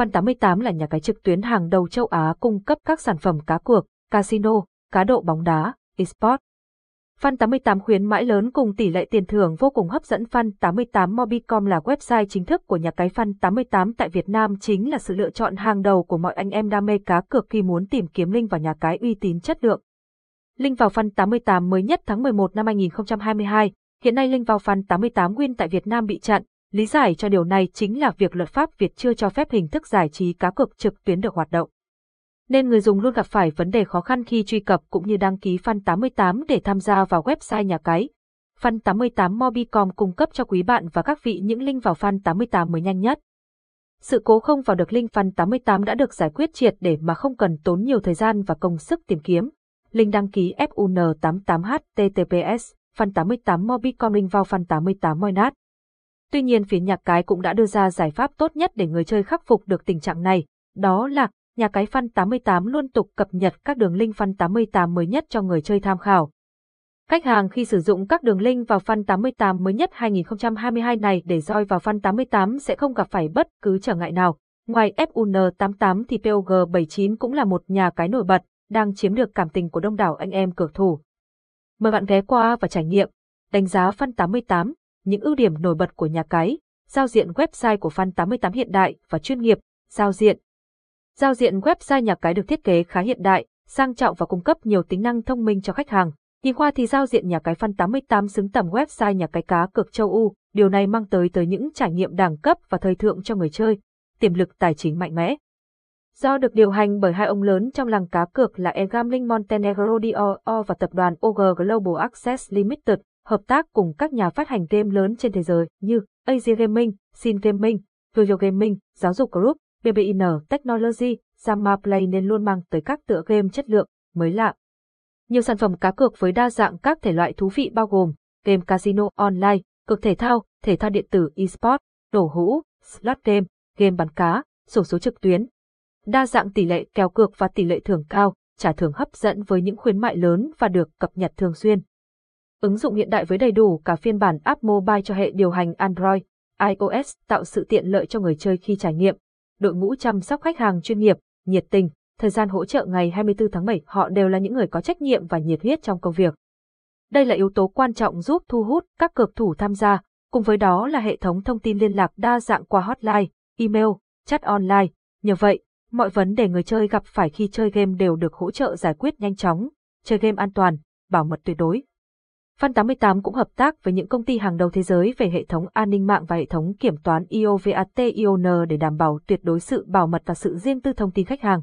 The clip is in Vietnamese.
Fan88 là nhà cái trực tuyến hàng đầu châu Á cung cấp các sản phẩm cá cược, casino, cá độ bóng đá, eSports. Fan88 khuyến mãi lớn cùng tỷ lệ tiền thưởng vô cùng hấp dẫn Fan88 Mobicom là website chính thức của nhà cái Fan88 tại Việt Nam chính là sự lựa chọn hàng đầu của mọi anh em đam mê cá cược khi muốn tìm kiếm link vào nhà cái uy tín chất lượng. Link vào Fan88 mới nhất tháng 11 năm 2022, hiện nay link vào Fan88 Win tại Việt Nam bị chặn, lý giải cho điều này chính là việc luật pháp Việt chưa cho phép hình thức giải trí cá cược trực tuyến được hoạt động nên người dùng luôn gặp phải vấn đề khó khăn khi truy cập cũng như đăng ký fan88 để tham gia vào website nhà cái. fan88 Mobicom cung cấp cho quý bạn và các vị những link vào fan88 mới nhanh nhất. Sự cố không vào được link fan88 đã được giải quyết triệt để mà không cần tốn nhiều thời gian và công sức tìm kiếm. Link đăng ký FUN88HTTPS, fan88 Mobicom link vào fan88 Moinat. Tuy nhiên phía nhà cái cũng đã đưa ra giải pháp tốt nhất để người chơi khắc phục được tình trạng này, đó là nhà cái Fan 88 luôn tục cập nhật các đường link Fan 88 mới nhất cho người chơi tham khảo. Khách hàng khi sử dụng các đường link vào Fan 88 mới nhất 2022 này để roi vào Fan 88 sẽ không gặp phải bất cứ trở ngại nào. Ngoài FUN88 thì POG79 cũng là một nhà cái nổi bật, đang chiếm được cảm tình của đông đảo anh em cược thủ. Mời bạn ghé qua và trải nghiệm, đánh giá Fan 88 những ưu điểm nổi bật của nhà cái, giao diện website của Fan88 hiện đại và chuyên nghiệp, giao diện, Giao diện website nhà cái được thiết kế khá hiện đại, sang trọng và cung cấp nhiều tính năng thông minh cho khách hàng. Nhìn qua thì giao diện nhà cái Fan88 xứng tầm website nhà cái cá cược châu Âu, điều này mang tới tới những trải nghiệm đẳng cấp và thời thượng cho người chơi, tiềm lực tài chính mạnh mẽ. Do được điều hành bởi hai ông lớn trong làng cá cược là eGambling Montenegro DOO và tập đoàn OG Global Access Limited, hợp tác cùng các nhà phát hành game lớn trên thế giới như AZ Gaming, Sin Gaming, Video Gaming, Giáo dục Group, BBIN Technology, Sama Play nên luôn mang tới các tựa game chất lượng, mới lạ. Nhiều sản phẩm cá cược với đa dạng các thể loại thú vị bao gồm game casino online, cược thể thao, thể thao điện tử eSports, đổ hũ, slot game, game bắn cá, sổ số trực tuyến. Đa dạng tỷ lệ kèo cược và tỷ lệ thưởng cao, trả thưởng hấp dẫn với những khuyến mại lớn và được cập nhật thường xuyên. Ứng dụng hiện đại với đầy đủ cả phiên bản app mobile cho hệ điều hành Android, iOS tạo sự tiện lợi cho người chơi khi trải nghiệm đội ngũ chăm sóc khách hàng chuyên nghiệp, nhiệt tình, thời gian hỗ trợ ngày 24 tháng 7 họ đều là những người có trách nhiệm và nhiệt huyết trong công việc. Đây là yếu tố quan trọng giúp thu hút các cược thủ tham gia, cùng với đó là hệ thống thông tin liên lạc đa dạng qua hotline, email, chat online. Nhờ vậy, mọi vấn đề người chơi gặp phải khi chơi game đều được hỗ trợ giải quyết nhanh chóng, chơi game an toàn, bảo mật tuyệt đối. Fan 88 cũng hợp tác với những công ty hàng đầu thế giới về hệ thống an ninh mạng và hệ thống kiểm toán IOVAT ION để đảm bảo tuyệt đối sự bảo mật và sự riêng tư thông tin khách hàng.